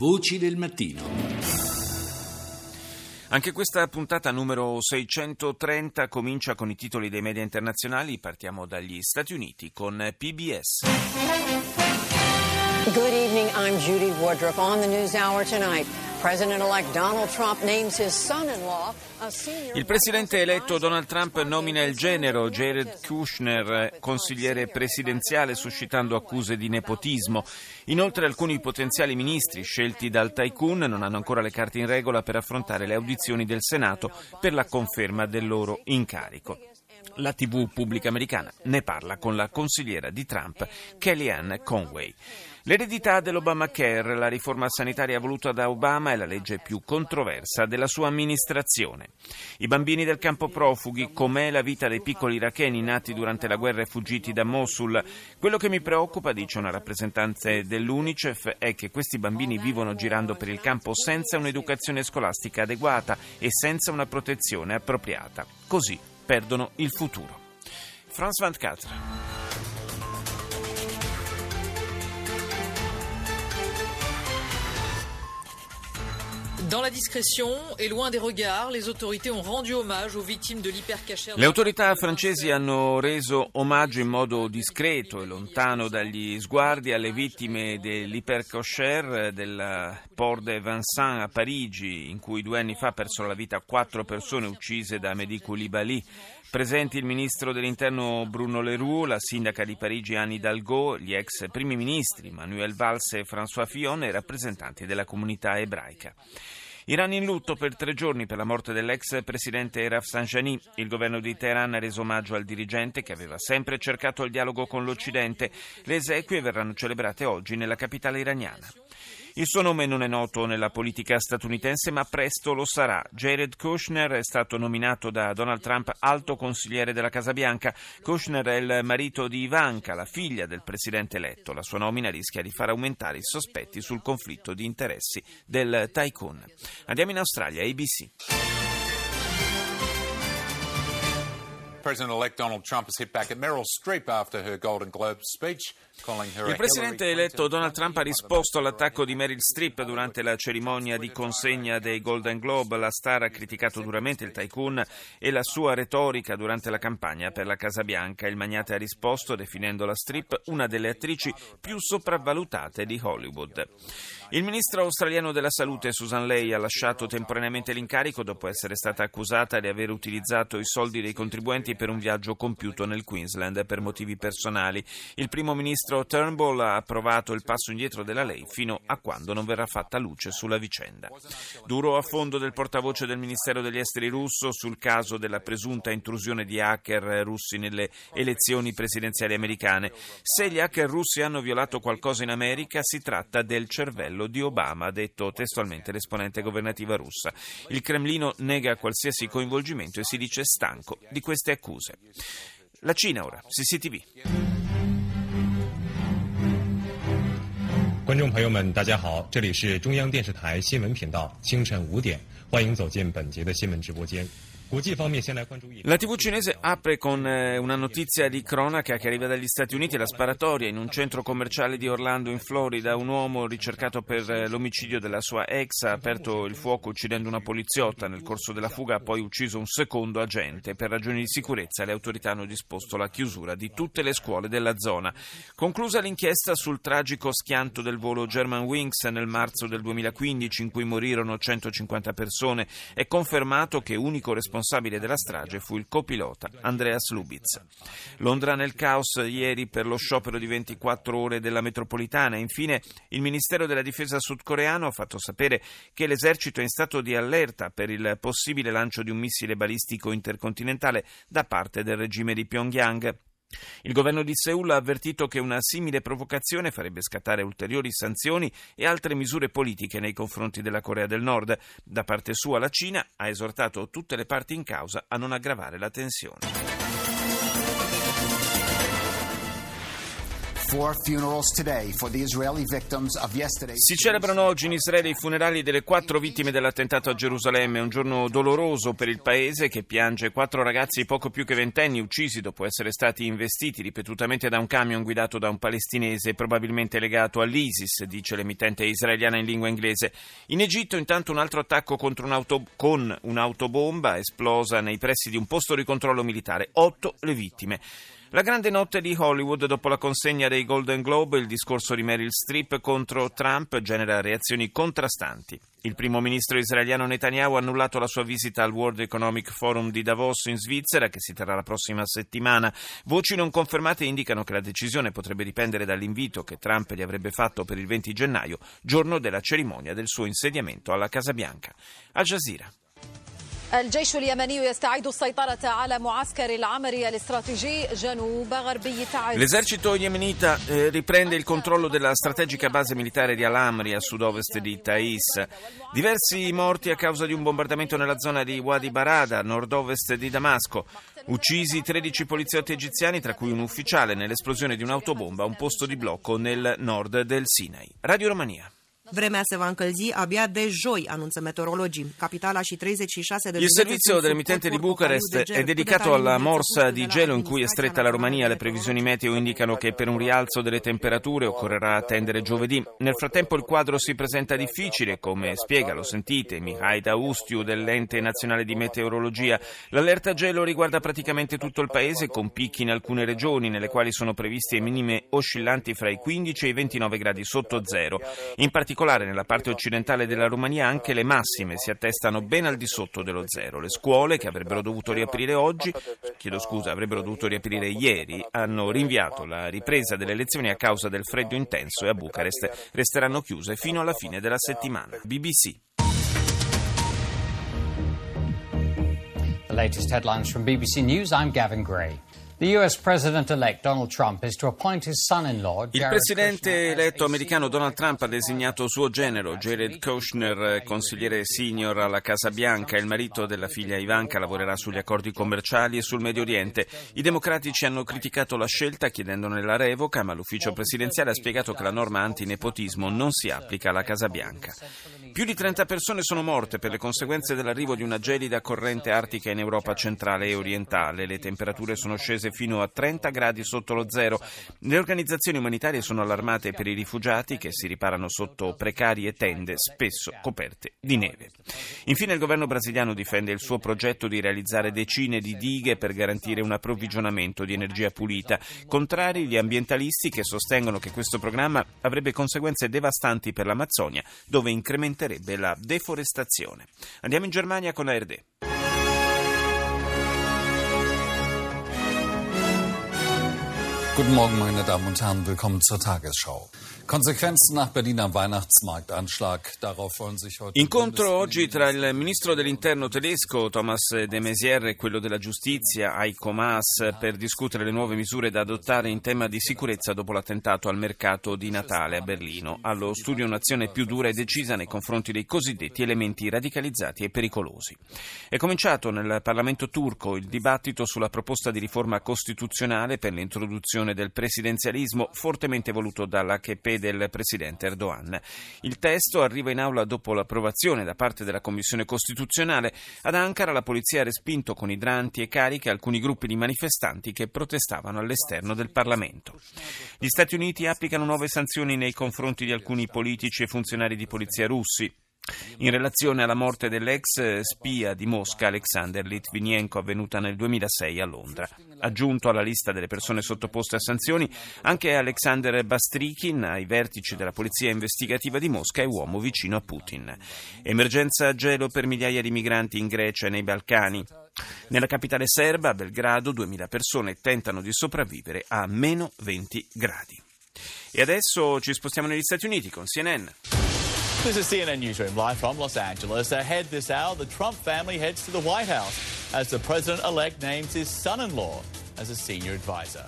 Voci del mattino. Anche questa puntata numero 630 comincia con i titoli dei media internazionali. Partiamo dagli Stati Uniti con PBS. Good evening, I'm Judy Woodruff on the News Hour tonight. Il presidente eletto Donald Trump nomina il genero Jared Kushner consigliere presidenziale suscitando accuse di nepotismo. Inoltre alcuni potenziali ministri scelti dal tycoon non hanno ancora le carte in regola per affrontare le audizioni del Senato per la conferma del loro incarico. La TV pubblica americana ne parla con la consigliera di Trump, Kellyanne Conway. L'eredità dell'Obamacare, la riforma sanitaria voluta da Obama, è la legge più controversa della sua amministrazione. I bambini del campo profughi, com'è la vita dei piccoli iracheni nati durante la guerra e fuggiti da Mosul? Quello che mi preoccupa, dice una rappresentante dell'UNICEF, è che questi bambini vivono girando per il campo senza un'educazione scolastica adeguata e senza una protezione appropriata. Così perdono il futuro. Franz van Katra. Dans la discrétion et loin des regards, les autorités ont rendu hommage aux victimes de l'hypercacher. Le autorità francesi hanno reso omaggio in modo discreto e lontano dagli sguardi alle vittime dell'hypercacher del Port de Vincennes a Parigi, in cui due anni fa persero la vita quattro persone uccise da Mehdi Koulibaly. Presenti il ministro dell'interno Bruno Leroux, la sindaca di Parigi Anne Hidalgo, gli ex primi ministri Manuel Valls e François Fillon e rappresentanti della comunità ebraica. Iran in lutto per tre giorni per la morte dell'ex presidente Rafsanjani. Il governo di Teheran ha reso omaggio al dirigente che aveva sempre cercato il dialogo con l'Occidente. Le esequie verranno celebrate oggi nella capitale iraniana. Il suo nome non è noto nella politica statunitense, ma presto lo sarà. Jared Kushner è stato nominato da Donald Trump alto consigliere della Casa Bianca. Kushner è il marito di Ivanka, la figlia del presidente eletto. La sua nomina rischia di far aumentare i sospetti sul conflitto di interessi del tycoon. Andiamo in Australia, ABC. Il presidente eletto Donald Trump ha risposto all'attacco di Meryl Streep durante la cerimonia di consegna dei Golden Globe. La star ha criticato duramente il tycoon e la sua retorica durante la campagna per la Casa Bianca. Il magnate ha risposto definendo la Streep una delle attrici più sopravvalutate di Hollywood. Il ministro australiano della salute Susan Ley ha lasciato temporaneamente l'incarico dopo essere stata accusata di aver utilizzato i soldi dei contribuenti per un viaggio compiuto nel Queensland per motivi personali. Il primo ministro Turnbull ha approvato il passo indietro della Ley fino a quando non verrà fatta luce sulla vicenda. Duro affondo del portavoce del Ministero degli Esteri russo sul caso della presunta intrusione di hacker russi nelle elezioni presidenziali americane. Se gli hacker russi hanno violato qualcosa in America si tratta del cervello di Obama, ha detto testualmente l'esponente governativa russa. Il Cremlino nega qualsiasi coinvolgimento e si dice stanco di queste accuse. La Cina ora, CCTV. 观众朋友们，大家好，这里是中央电视台新闻频道，清晨五点，欢迎走进本节的新闻直播间。 La TV cinese apre con eh, una notizia di cronaca che arriva dagli Stati Uniti, la sparatoria in un centro commerciale di Orlando in Florida. Un uomo ricercato per eh, l'omicidio della sua ex ha aperto il fuoco uccidendo una poliziotta. Nel corso della fuga ha poi ucciso un secondo agente. Per ragioni di sicurezza le autorità hanno disposto la chiusura di tutte le scuole della zona. Conclusa l'inchiesta sul tragico schianto del volo German Wings nel marzo del 2015 in cui morirono 150 persone, è confermato che unico responsabile responsabile della strage fu il copilota Andreas Lubitz. Londra nel caos ieri per lo sciopero di 24 ore della metropolitana. Infine, il Ministero della Difesa sudcoreano ha fatto sapere che l'esercito è in stato di allerta per il possibile lancio di un missile balistico intercontinentale da parte del regime di Pyongyang. Il governo di Seul ha avvertito che una simile provocazione farebbe scattare ulteriori sanzioni e altre misure politiche nei confronti della Corea del Nord. Da parte sua la Cina ha esortato tutte le parti in causa a non aggravare la tensione. Si celebrano oggi in Israele i funerali delle quattro vittime dell'attentato a Gerusalemme, un giorno doloroso per il paese che piange quattro ragazzi poco più che ventenni uccisi dopo essere stati investiti ripetutamente da un camion guidato da un palestinese probabilmente legato all'ISIS, dice l'emittente israeliana in lingua inglese. In Egitto intanto un altro attacco contro un'auto, con un'autobomba esplosa nei pressi di un posto di controllo militare. Otto le vittime. La grande notte di Hollywood dopo la consegna dei Golden Globe, il discorso di Meryl Streep contro Trump genera reazioni contrastanti. Il primo ministro israeliano Netanyahu ha annullato la sua visita al World Economic Forum di Davos in Svizzera, che si terrà la prossima settimana. Voci non confermate indicano che la decisione potrebbe dipendere dall'invito che Trump gli avrebbe fatto per il 20 gennaio, giorno della cerimonia del suo insediamento alla Casa Bianca. Al Jazeera. الجيش اليمني يستعيد السيطرة على معسكر العمري الاستراتيجي جنوب غربي تعز L'esercito yemenita eh, riprende il controllo della strategica base militare di Al-Amri a sud-ovest di Taiz. Diversi morti a causa di un bombardamento nella zona di Wadi Barada, a nord-ovest di Damasco. Uccisi 13 poliziotti egiziani, tra cui un ufficiale, nell'esplosione di un'autobomba a un posto di blocco nel nord del Sinai. Radio Romania. Vremea se va încălzi abia de joi, anunță meteorologii. Capitala și 36 de Il servizio dell'emittente di Bucarest è dedicato alla morsa di gelo in cui è stretta la Romania. Le previsioni meteo indicano che per un rialzo delle temperature occorrerà attendere giovedì. Nel frattempo il quadro si presenta difficile, come spiega, lo sentite, Mihai Daustiu dell'Ente Nazionale di Meteorologia. L'allerta gelo riguarda praticamente tutto il paese, con picchi in alcune regioni, nelle quali sono previste minime oscillanti fra i 15 e i 29 gradi sotto zero. In particolare particolare nella parte occidentale della Romania anche le massime si attestano ben al di sotto dello zero. Le scuole che avrebbero dovuto riaprire oggi, chiedo scusa, avrebbero dovuto riaprire ieri, hanno rinviato la ripresa delle lezioni a causa del freddo intenso e a Bucarest resteranno chiuse fino alla fine della settimana. BBC. The latest headlines from BBC News, I'm Gavin Gray. Il presidente eletto americano Donald Trump ha designato suo genero Jared Kushner consigliere senior alla Casa Bianca. Il marito della figlia Ivanka lavorerà sugli accordi commerciali e sul Medio Oriente. I democratici hanno criticato la scelta chiedendone la revoca, ma l'ufficio presidenziale ha spiegato che la norma antinepotismo non si applica alla Casa Bianca. Più di 30 persone sono morte per le conseguenze dell'arrivo di una gelida corrente artica in Europa centrale e orientale. Le temperature sono scese fino a 30 gradi sotto lo zero. Le organizzazioni umanitarie sono allarmate per i rifugiati che si riparano sotto precarie tende, spesso coperte di neve. Infine il governo brasiliano difende il suo progetto di realizzare decine di dighe per garantire un approvvigionamento di energia pulita. Contrari gli ambientalisti che sostengono che questo programma avrebbe conseguenze devastanti per l'Amazzonia, dove incrementerebbe la deforestazione. Andiamo in Germania con ARD. Guten Morgen, meine Damen und Herren, willkommen zur Tagesschau. Konsequenzen nach Berliner Weihnachtsmarktanschlag. Darauf wollen sich heute Incontro oggi tra il ministro dell'interno tedesco Thomas de Maizière e quello della giustizia Heiko Maas per discutere le nuove misure da adottare in tema di sicurezza dopo l'attentato al mercato di Natale a Berlino. Allo studio un'azione più dura e decisa nei confronti dei cosiddetti elementi radicalizzati e pericolosi. È cominciato nel Parlamento turco il dibattito sulla proposta di riforma costituzionale per l'introduzione del presidenzialismo fortemente voluto dall'AKP del presidente Erdogan. Il testo arriva in aula dopo l'approvazione da parte della Commissione Costituzionale. Ad Ankara la polizia ha respinto con idranti e cariche alcuni gruppi di manifestanti che protestavano all'esterno del Parlamento. Gli Stati Uniti applicano nuove sanzioni nei confronti di alcuni politici e funzionari di polizia russi in relazione alla morte dell'ex spia di Mosca Alexander Litvinenko avvenuta nel 2006 a Londra. Aggiunto alla lista delle persone sottoposte a sanzioni anche Alexander Bastrikin, ai vertici della polizia investigativa di Mosca e uomo vicino a Putin. Emergenza gelo per migliaia di migranti in Grecia e nei Balcani. Nella capitale serba, a Belgrado, 2000 persone tentano di sopravvivere a meno 20 gradi. E adesso ci spostiamo negli Stati Uniti con CNN. This is CNN Newsroom live from Los Angeles. Ahead this hour, the Trump family heads to the White House as the president elect names his son in law as a senior advisor.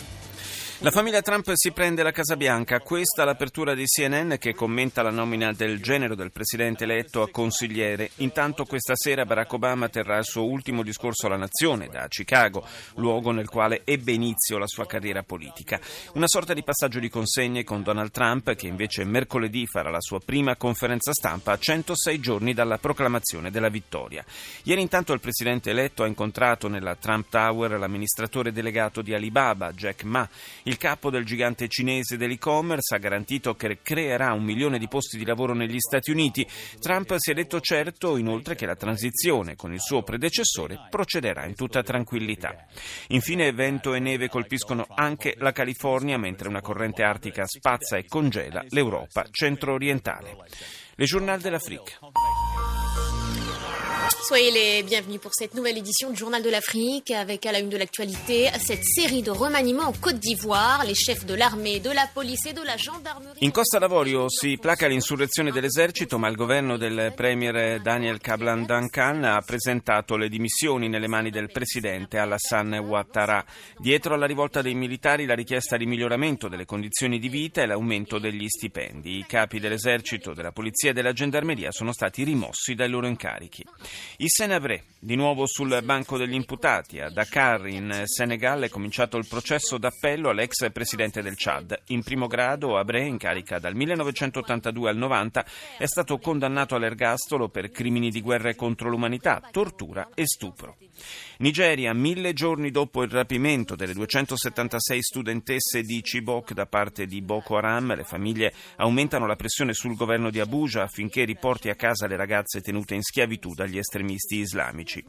La famiglia Trump si prende la Casa Bianca, questa l'apertura di CNN che commenta la nomina del genero del presidente eletto a consigliere. Intanto questa sera Barack Obama terrà il suo ultimo discorso alla nazione da Chicago, luogo nel quale ebbe inizio la sua carriera politica. Una sorta di passaggio di consegne con Donald Trump che invece mercoledì farà la sua prima conferenza stampa a 106 giorni dalla proclamazione della vittoria. Ieri intanto il presidente eletto ha incontrato nella Trump Tower l'amministratore delegato di Alibaba, Jack Ma. Il capo del gigante cinese dell'e-commerce ha garantito che creerà un milione di posti di lavoro negli Stati Uniti. Trump si è detto certo inoltre che la transizione con il suo predecessore procederà in tutta tranquillità. Infine vento e neve colpiscono anche la California mentre una corrente artica spazza e congela l'Europa centro-orientale. Le Journal de l'Afrique. Soyez les bienvenus pour cette nouvelle édition du Journal de l'Afrique avec à la une de l'actualité cette série de remaniements en Côte d'Ivoire. Les chefs de l'armée, de la police de la gendarmerie. In Costa d'Avorio si placa l'insurrezione dell'esercito, ma il governo del premier Daniel Kablan Duncan ha presentato le dimissioni nelle mani del presidente Alassane Ouattara. Dietro alla rivolta dei militari la richiesta di miglioramento delle condizioni di vita e l'aumento degli stipendi. I capi dell'esercito, della polizia e della gendarmeria sono stati rimossi dai loro incarichi. I Senabré, di nuovo sul banco degli imputati. A Dakar, in Senegal, è cominciato il processo d'appello all'ex presidente del Chad. In primo grado, Abré, in carica dal 1982 al 90, è stato condannato all'ergastolo per crimini di guerra contro l'umanità, tortura e stupro. Nigeria, mille giorni dopo il rapimento delle 276 studentesse di Chibok da parte di Boko Haram, le famiglie aumentano la pressione sul governo di Abuja affinché riporti a casa le ragazze tenute in schiavitù dagli estremisti islamici.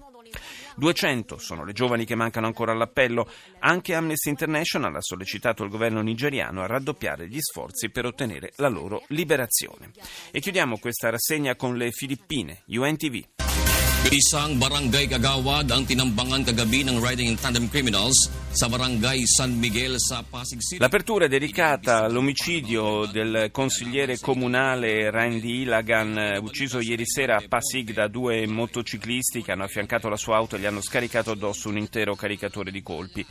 200 sono le giovani che mancano ancora all'appello. Anche Amnesty International ha sollecitato il governo nigeriano a raddoppiare gli sforzi per ottenere la loro liberazione. E chiudiamo questa rassegna con le Filippine, UNTV. Isang barangay kagawad ang tinambangan kagabi ng riding in tandem criminals sa barangay San Miguel sa Pasig City. L'apertura è dedicata all'omicidio del consigliere comunale Randy Ilagan, ucciso ieri sera a Pasig da due motociclisti che hanno affiancato la sua auto e gli hanno scaricato addosso un intero caricatore di colpi.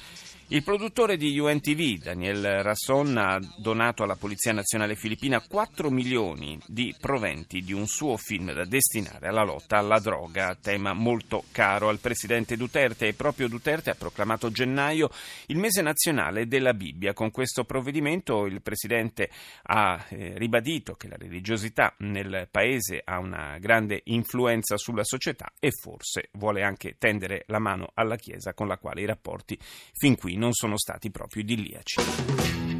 Il produttore di UNTV, Daniel Rasson, ha donato alla Polizia Nazionale Filippina 4 milioni di proventi di un suo film da destinare alla lotta alla droga, tema molto caro al presidente Duterte e proprio Duterte ha proclamato gennaio il mese nazionale della Bibbia. Con questo provvedimento il presidente ha eh, ribadito che la religiosità nel paese ha una grande influenza sulla società e forse vuole anche tendere la mano alla Chiesa con la quale i rapporti fin qui non sono stati proprio idilliaci.